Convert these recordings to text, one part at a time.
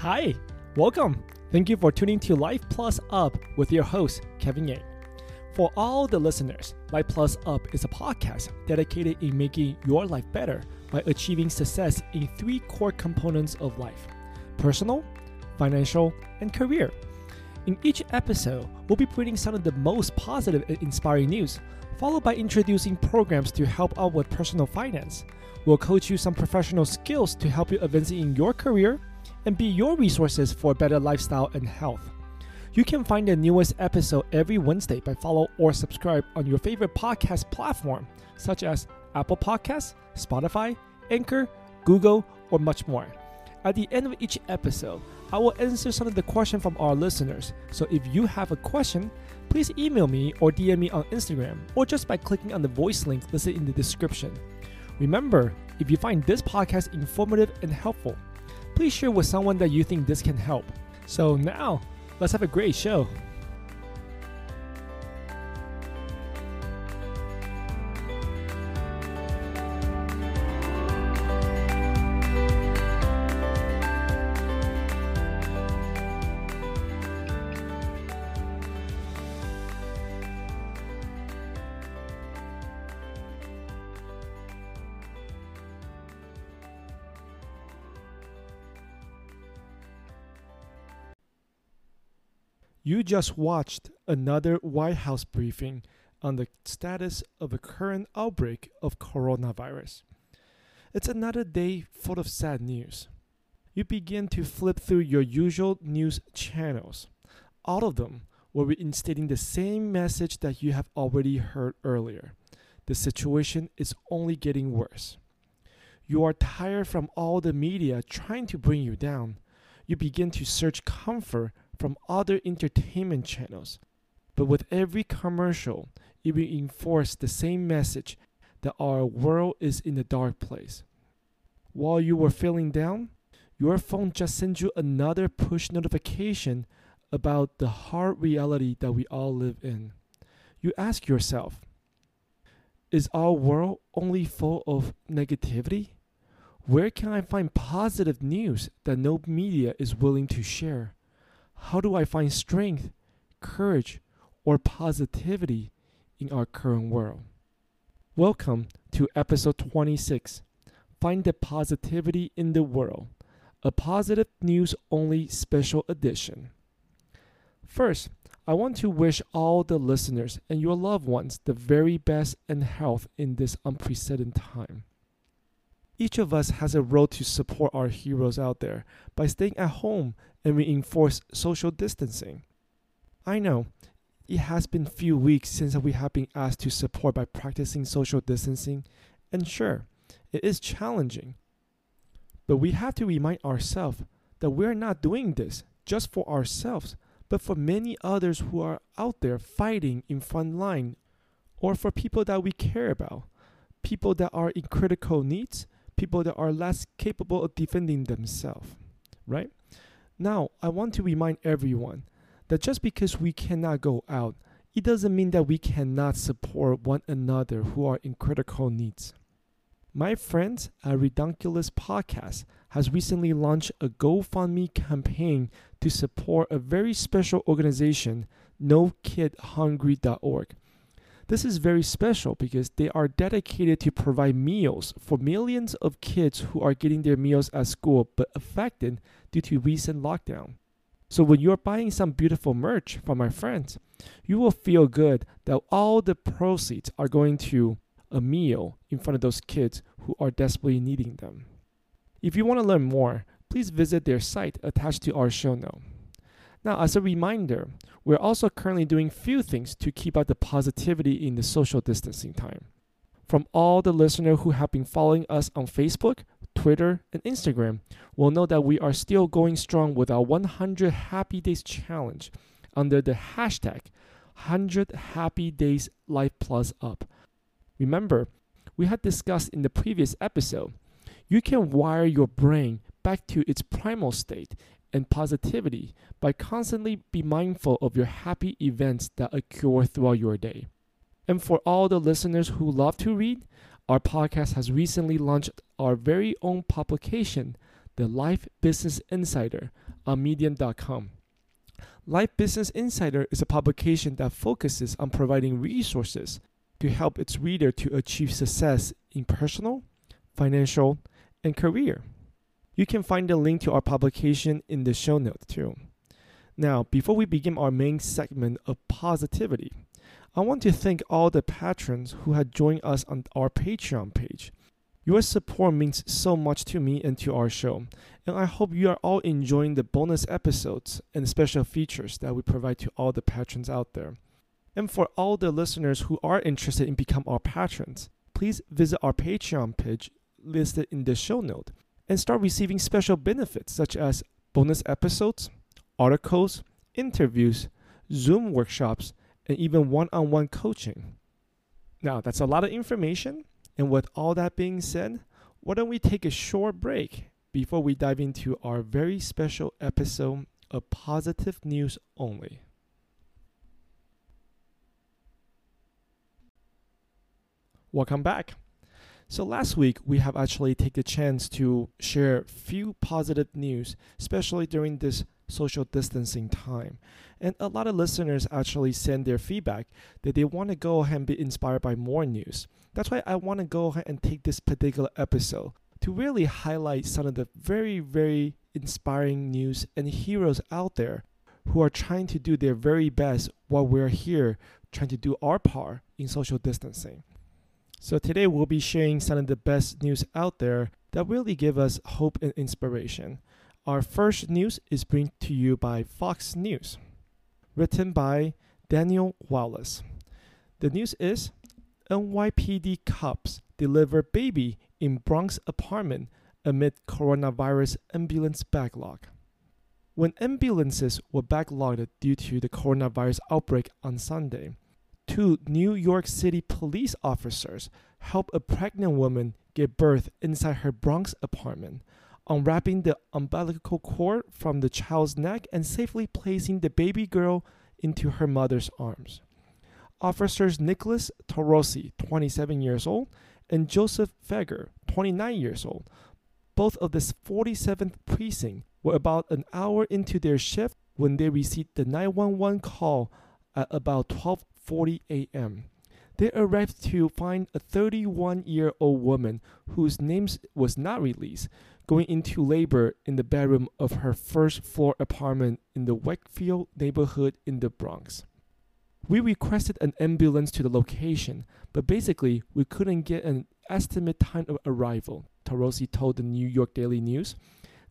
Hi, welcome. Thank you for tuning to Life Plus Up with your host, Kevin Yang. For all the listeners, Life Plus Up is a podcast dedicated in making your life better by achieving success in three core components of life personal, financial, and career. In each episode, we'll be putting some of the most positive and inspiring news, followed by introducing programs to help out with personal finance. We'll coach you some professional skills to help you advance in your career and be your resources for a better lifestyle and health. You can find the newest episode every Wednesday by follow or subscribe on your favorite podcast platform, such as Apple Podcasts, Spotify, Anchor, Google, or much more. At the end of each episode, I will answer some of the questions from our listeners. So if you have a question, please email me or DM me on Instagram or just by clicking on the voice link listed in the description. Remember, if you find this podcast informative and helpful, please share with someone that you think this can help. So now, let's have a great show. Just watched another White House briefing on the status of the current outbreak of coronavirus. It's another day full of sad news. You begin to flip through your usual news channels. All of them will be instating the same message that you have already heard earlier. The situation is only getting worse. You are tired from all the media trying to bring you down. You begin to search comfort from other entertainment channels. But with every commercial, it will enforce the same message that our world is in a dark place. While you were feeling down, your phone just sends you another push notification about the hard reality that we all live in. You ask yourself, is our world only full of negativity? Where can I find positive news that no media is willing to share? How do I find strength, courage, or positivity in our current world? Welcome to episode 26 Find the Positivity in the World, a positive news only special edition. First, I want to wish all the listeners and your loved ones the very best and health in this unprecedented time. Each of us has a role to support our heroes out there by staying at home and reinforce social distancing. I know it has been few weeks since we have been asked to support by practicing social distancing, and sure, it is challenging. But we have to remind ourselves that we're not doing this just for ourselves, but for many others who are out there fighting in front line, or for people that we care about, people that are in critical needs, people that are less capable of defending themselves, right? Now, I want to remind everyone that just because we cannot go out, it doesn't mean that we cannot support one another who are in critical needs. My friends at Redunculous Podcast has recently launched a GoFundMe campaign to support a very special organization, NoKidHungry.org. This is very special because they are dedicated to provide meals for millions of kids who are getting their meals at school but affected due to recent lockdown. So when you're buying some beautiful merch from my friends, you will feel good that all the proceeds are going to a meal in front of those kids who are desperately needing them. If you want to learn more, please visit their site attached to our show note. Now, as a reminder, we're also currently doing few things to keep up the positivity in the social distancing time. From all the listeners who have been following us on Facebook, Twitter, and Instagram, will know that we are still going strong with our 100 Happy Days challenge under the hashtag 100 Happy Days Life Plus Up. Remember, we had discussed in the previous episode, you can wire your brain back to its primal state and positivity by constantly be mindful of your happy events that occur throughout your day. And for all the listeners who love to read, our podcast has recently launched our very own publication, The Life Business Insider, on medium.com. Life Business Insider is a publication that focuses on providing resources to help its reader to achieve success in personal, financial, and career. You can find the link to our publication in the show notes too. Now, before we begin our main segment of positivity, I want to thank all the patrons who have joined us on our Patreon page. Your support means so much to me and to our show, and I hope you are all enjoying the bonus episodes and special features that we provide to all the patrons out there. And for all the listeners who are interested in become our patrons, please visit our Patreon page listed in the show note and start receiving special benefits such as bonus episodes, articles, interviews, Zoom workshops, and even one on one coaching. Now, that's a lot of information, and with all that being said, why don't we take a short break before we dive into our very special episode of Positive News Only? Welcome back. So last week we have actually taken the chance to share few positive news, especially during this social distancing time. And a lot of listeners actually send their feedback that they want to go ahead and be inspired by more news. That's why I want to go ahead and take this particular episode to really highlight some of the very, very inspiring news and heroes out there who are trying to do their very best while we're here trying to do our part in social distancing. So today we'll be sharing some of the best news out there that really give us hope and inspiration. Our first news is brought to you by Fox News, written by Daniel Wallace. The news is NYPD cops deliver baby in Bronx apartment amid coronavirus ambulance backlog. When ambulances were backlogged due to the coronavirus outbreak on Sunday, two New York City police officers helped a pregnant woman give birth inside her Bronx apartment, unwrapping the umbilical cord from the child's neck and safely placing the baby girl into her mother's arms. Officers Nicholas Torosi, 27 years old, and Joseph Feger, 29 years old, both of the 47th precinct, were about an hour into their shift when they received the 911 call at about 12:40 a.m. They arrived to find a 31-year-old woman whose name was not released going into labor in the bedroom of her first floor apartment in the Wakefield neighborhood in the Bronx. We requested an ambulance to the location, but basically we couldn't get an estimate time of arrival, Torosi told the New York Daily News.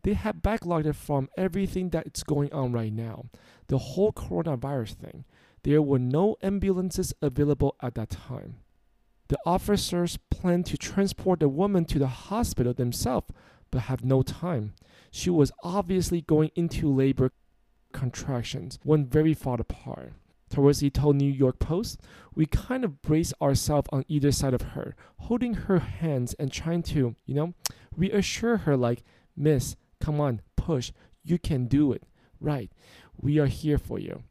They had backlogged it from everything that's going on right now, the whole coronavirus thing. There were no ambulances available at that time. The officers planned to transport the woman to the hospital themselves, but have no time. She was obviously going into labor contractions, one very far apart. Torosi told New York Post, we kind of brace ourselves on either side of her, holding her hands and trying to, you know, reassure her like, Miss, come on, push, you can do it. Right, we are here for you.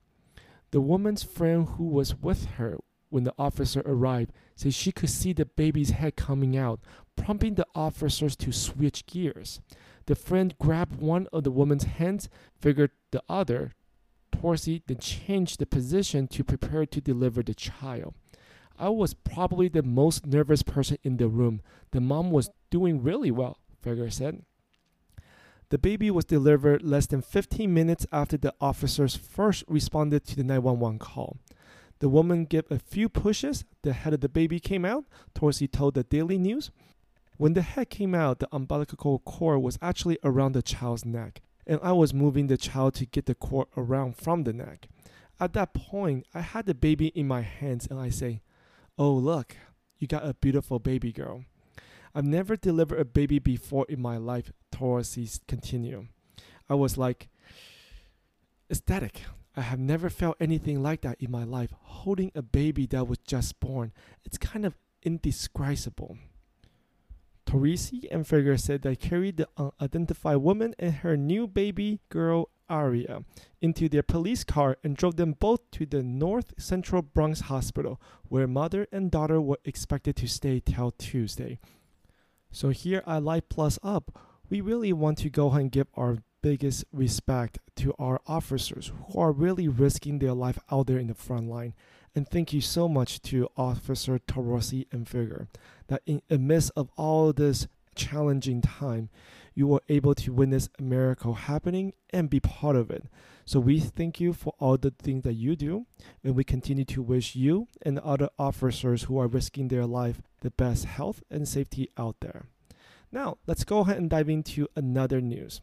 The woman's friend who was with her when the officer arrived said she could see the baby's head coming out, prompting the officers to switch gears. The friend grabbed one of the woman's hands, figured the other, Torosi then changed the position to prepare to deliver the child. I was probably the most nervous person in the room. The mom was doing really well, Feger said. The baby was delivered less than 15 minutes after the officers first responded to the 911 call. The woman gave a few pushes, the head of the baby came out, Torosi told the Daily News. When the head came out, the umbilical cord was actually around the child's neck and I was moving the child to get the cord around from the neck. At that point, I had the baby in my hands and I say, Oh, look, you got a beautiful baby girl. I've never delivered a baby before in my life, Torosi continued. I was like, ecstatic. I have never felt anything like that in my life, holding a baby that was just born. It's kind of indescribable. Torosi and Feger said they carried the unidentified woman and her new baby girl Aria into their police car and drove them both to the North Central Bronx Hospital, where mother and daughter were expected to stay till Tuesday. So here I Life Plus Up, we really want to go and give our biggest respect to our officers who are really risking their life out there in the front line. And thank you so much to Officer Torosi and Feger that in the midst of all this challenging time, you were able to witness a miracle happening and be part of it. So we thank you for all the things that you do, and we continue to wish you and other officers who are risking their life the best health and safety out there. Now, let's go ahead and dive into another news.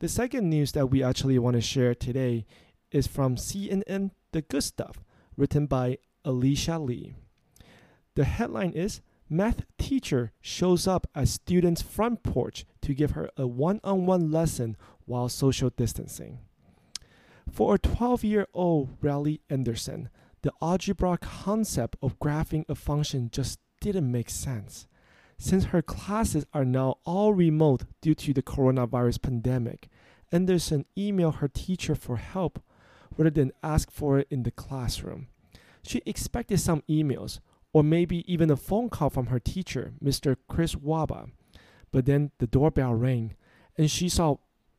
The second news that we actually want to share today is from CNN The Good Stuff, written by Alicia Lee. The headline is Math teacher shows up at student's front porch to give her a one on one lesson while social distancing. For a 12 year old Riley Anderson, the algebra concept of graphing a function just didn't make sense. Since her classes are now all remote due to the coronavirus pandemic, Anderson emailed her teacher for help rather than ask for it in the classroom. She expected some emails, or maybe even a phone call from her teacher, Mr. Chris Waba. But then the doorbell rang, and she saw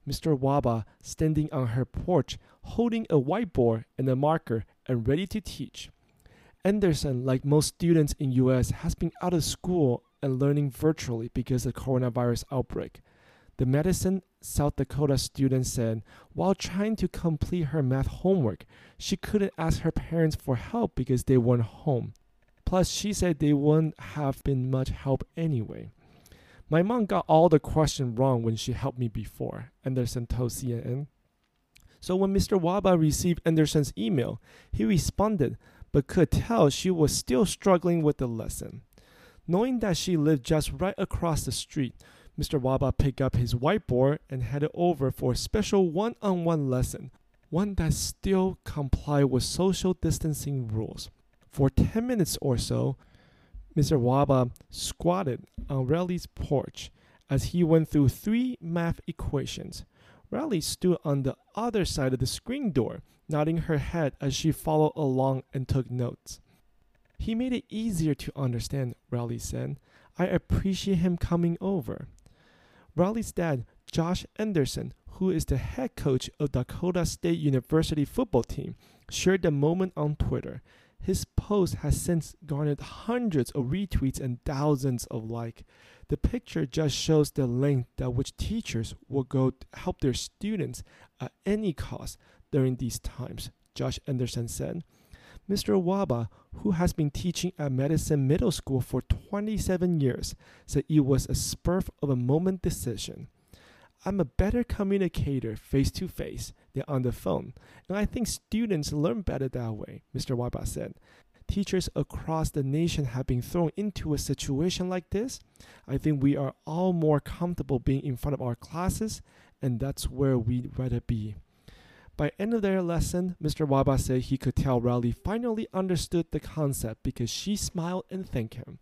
Mr. Waba standing on her porch holding a whiteboard and a marker and ready to teach. Anderson, like most students in the US, has been out of school and learning virtually because of the coronavirus outbreak. The Madison, South Dakota student said while trying to complete her math homework, she couldn't ask her parents for help because they weren't home. Plus, she said they wouldn't have been much help anyway. My mom got all the questions wrong when she helped me before, Anderson told CNN. So when Mr. Waba received Anderson's email, he responded, but could tell she was still struggling with the lesson. Knowing that she lived just right across the street, Mr. Waba picked up his whiteboard and headed over for a special one on one lesson, one that still complied with social distancing rules. For 10 minutes or so, Mr. Waba squatted on Riley's porch as he went through three math equations. Riley stood on the other side of the screen door, nodding her head as she followed along and took notes. He made it easier to understand, Riley said. I appreciate him coming over. Riley's dad, Josh Anderson, who is the head coach of Dakota State University football team, shared the moment on Twitter. His post has since garnered hundreds of retweets and thousands of likes. The picture just shows the length at which teachers will go to help their students at any cost during these times, Josh Anderson said. Mr. Waba, who has been teaching at Madison Middle School for 27 years, said it was a spur of a moment decision. I'm a better communicator face to face than on the phone, and I think students learn better that way, Mr. Waba said. Teachers across the nation have been thrown into a situation like this. I think we are all more comfortable being in front of our classes, and that's where we'd rather be. By end of their lesson, Mr. Waba said he could tell Riley finally understood the concept because she smiled and thanked him.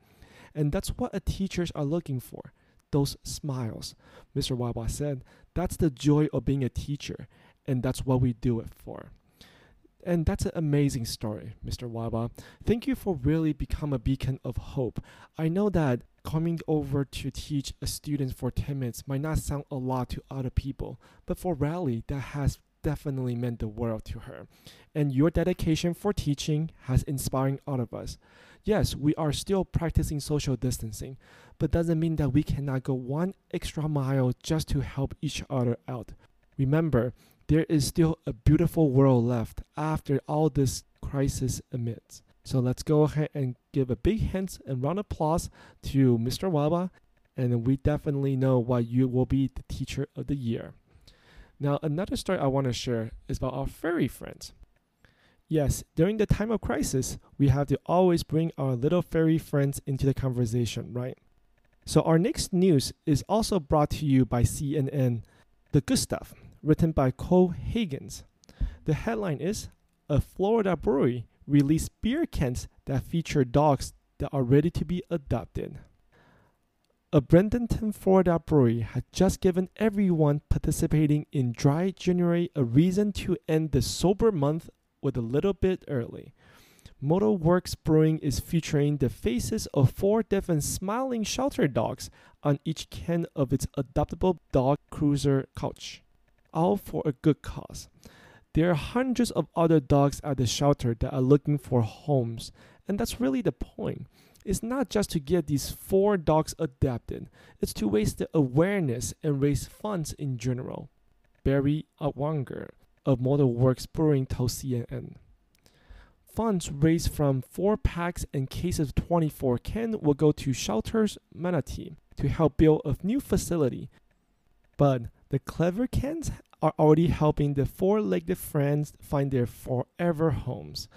And that's what a teachers are looking for those smiles. Mr. Waba said, That's the joy of being a teacher, and that's what we do it for. And that's an amazing story, Mr. Waba. Thank you for really become a beacon of hope. I know that coming over to teach a student for 10 minutes might not sound a lot to other people, but for Riley, that has definitely meant the world to her. And your dedication for teaching has inspired all of us. Yes, we are still practicing social distancing, but doesn't mean that we cannot go one extra mile just to help each other out. Remember, there is still a beautiful world left after all this crisis amidst. So let's go ahead and give a big hand and round of applause to Mr. Waba, and we definitely know why you will be the teacher of the year. Now, another story I want to share is about our furry friends. Yes, during the time of crisis, we have to always bring our little furry friends into the conversation, right? So, our next news is also brought to you by CNN The Good Stuff, written by Cole Higgins. The headline is A Florida brewery released beer cans that feature dogs that are ready to be adopted. A Bradenton, Florida brewery had just given everyone participating in Dry January a reason to end the sober month with a little bit early. Motorworks Brewing is featuring the faces of four different smiling shelter dogs on each can of its adoptable dog cruiser couch. all for a good cause. There are hundreds of other dogs at the shelter that are looking for homes, and that's really the point. It's not just to get these four dogs adapted, it's to raise the awareness and raise funds in general. Barry Awanger of Motorworks Brewing told CNN. Funds raised from four packs and cases of 24 can will go to Shelters Manatee to help build a new facility. But the clever cans are already helping the four-legged friends find their forever homes.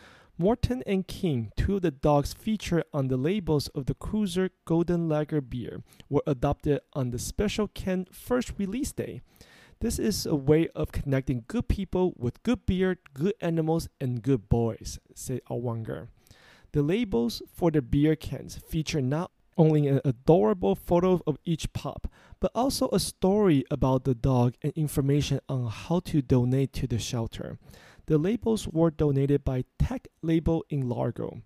Morton and King, two of the dogs featured on the labels of the Cruiser Golden Lager beer, were adopted on the special can first release day. This is a way of connecting good people with good beer, good animals, and good boys, said Awanger. The labels for the beer cans feature not only an adorable photo of each pup, but also a story about the dog and information on how to donate to the shelter. The labels were donated by Tech Label in Largo.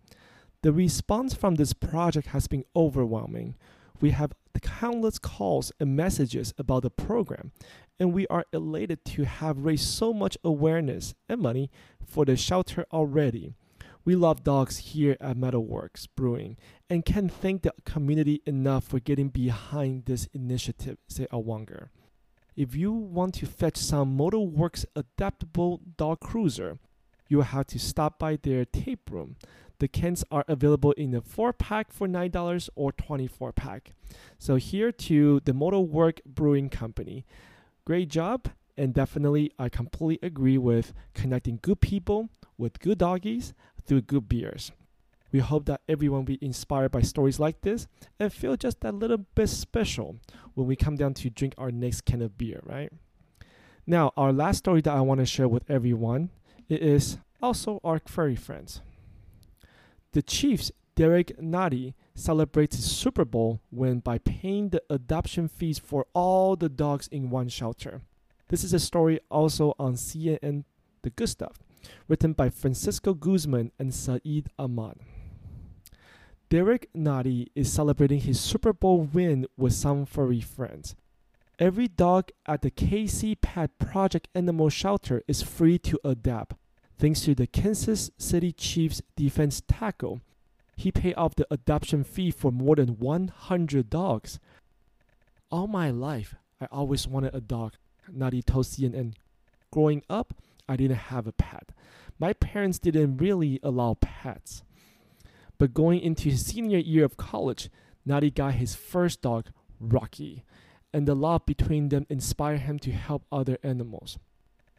The response from this project has been overwhelming. We have countless calls and messages about the program, and we are elated to have raised so much awareness and money for the shelter already. We love dogs here at Motorworks Brewing and can't thank the community enough for getting behind this initiative, said Awanger. If you want to fetch some Motorworks adaptable dog cruiser, you will have to stop by their tape room. The cans are available in a 4 pack for $9 or 24 pack. So here to the Motorwork Brewing Company. Great job and definitely I completely agree with connecting good people with good doggies through good beers. We hope that everyone will be inspired by stories like this and feel just that little bit special when we come down to drink our next can of beer, right? Now, our last story that I want to share with everyone it is also our furry friends. The Chiefs, Derrick Nnadi, celebrates his Super Bowl win by paying the adoption fees for all the dogs in one shelter. This is a story also on CNN The Good Stuff written by Francisco Guzman and Saeed Ahmad. Derrick Nnadi is celebrating his Super Bowl win with some furry friends. Every dog at the KC Pet Project Animal Shelter is free to adapt, thanks to the Kansas City Chiefs defense tackle. He paid off the adoption fee for more than 100 dogs. All my life, I always wanted a dog, Nnadi told CNN. Growing up, I didn't have a pet. My parents didn't really allow pets. But going into his senior year of college, Nnadi got his first dog, Rocky, and the love between them inspired him to help other animals.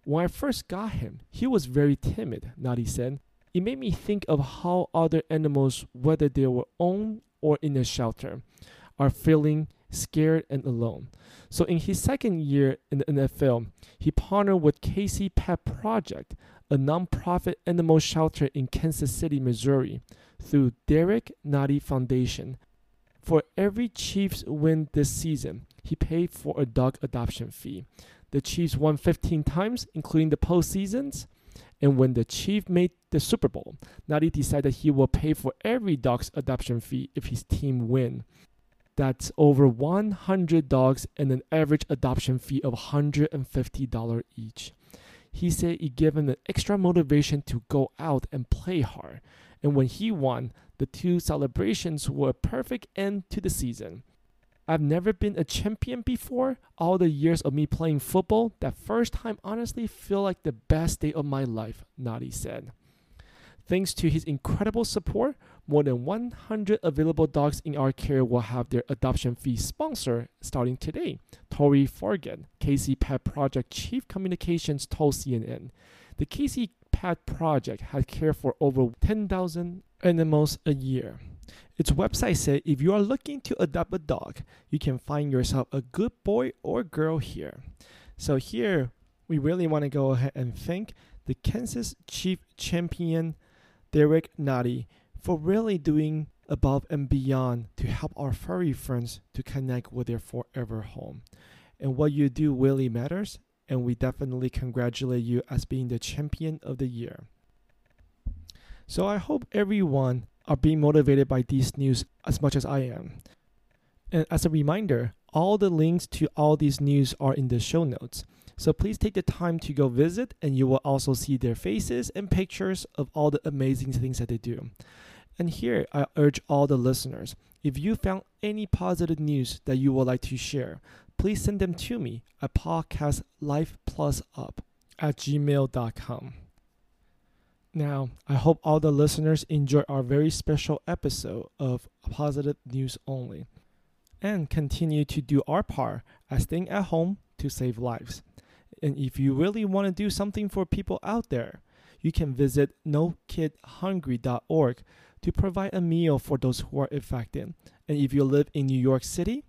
When I first got him, he was very timid, Nnadi said. It made me think of how other animals, whether they were owned or in a shelter, are feeling scared and alone. So in his second year in the NFL, he partnered with KC Pet Project, a nonprofit animal shelter in Kansas City, Missouri, through Derrick Nnadi Foundation. For every Chiefs win this season, he paid for a dog adoption fee. The Chiefs won 15 times, including the postseasons. And when the Chief made the Super Bowl, Nnadi decided he will pay for every dog's adoption fee if his team win. That's over 100 dogs and an average adoption fee of $150 each. He said it gave him an extra motivation to go out and play hard. And when he won, the two celebrations were a perfect end to the season. I've never been a champion before. All the years of me playing football, that first time honestly feel like the best day of my life, Nnadi said. Thanks to his incredible support, more than 100 available dogs in our care will have their adoption fee sponsored starting today. Tori Fugate, KC Pet Project Chief Communications, told CNN. The KC Pet Project has cared for over 10,000 animals a year. Its website said if you are looking to adopt a dog, you can find yourself a good boy or girl here. So here, we really want to go ahead and thank the Kansas Chief Champion Derrick Nnadi for really doing above and beyond to help our furry friends to connect with their forever home. And what you do really matters, and we definitely congratulate you as being the champion of the year. So I hope everyone are being motivated by these news as much as I am. And as a reminder, all the links to all these news are in the show notes. So please take the time to go visit, and you will also see their faces and pictures of all the amazing things that they do. And here, I urge all the listeners if you found any positive news that you would like to share, please send them to me at podcastlifeplusup at gmail.com. Now, I hope all the listeners enjoy our very special episode of Positive News Only and continue to do our part as staying at home to save lives. And if you really want to do something for people out there, you can visit nokidhungry.org to provide a meal for those who are affected. And if you live in New York City,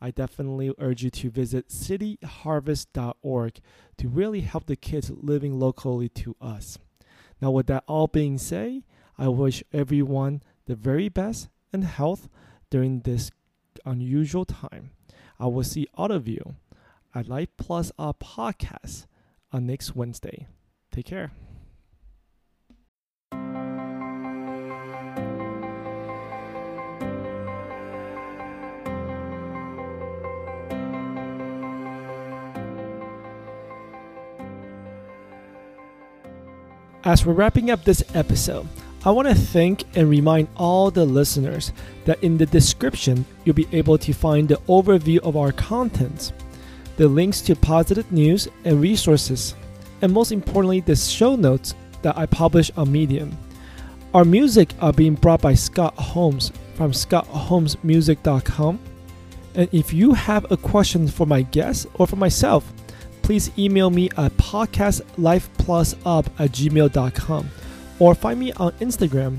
I definitely urge you to visit cityharvest.org to really help the kids living locally to us. Now, with that all being said, I wish everyone the very best and health during this unusual time. I will see all of you at Life Plus Up podcast on next Wednesday. Take care. As we're wrapping up this episode, I want to thank and remind all the listeners that in the description, you'll be able to find the overview of our contents, the links to positive news and resources, and most importantly, the show notes that I publish on Medium. Our music are being brought by Scott Holmes from scottholmesmusic.com. And if you have a question for my guest or for myself, please email me at podcastlifeplusup at gmail.com or find me on Instagram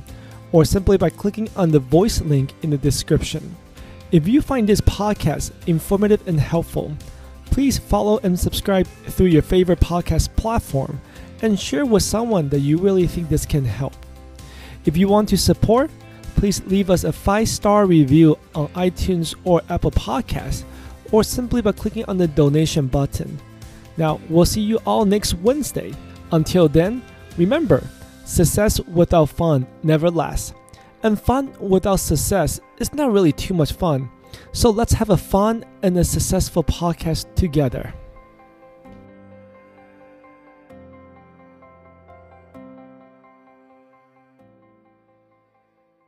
or simply by clicking on the voice link in the description. If you find this podcast informative and helpful, please follow and subscribe through your favorite podcast platform and share with someone that you really think this can help. If you want to support, please leave us a five star review on iTunes or Apple Podcasts, or simply by clicking on the donation button. Now, we'll see you all next Wednesday. Until then, remember success without fun never lasts. And fun without success is not really too much fun. So let's have a fun and a successful podcast together.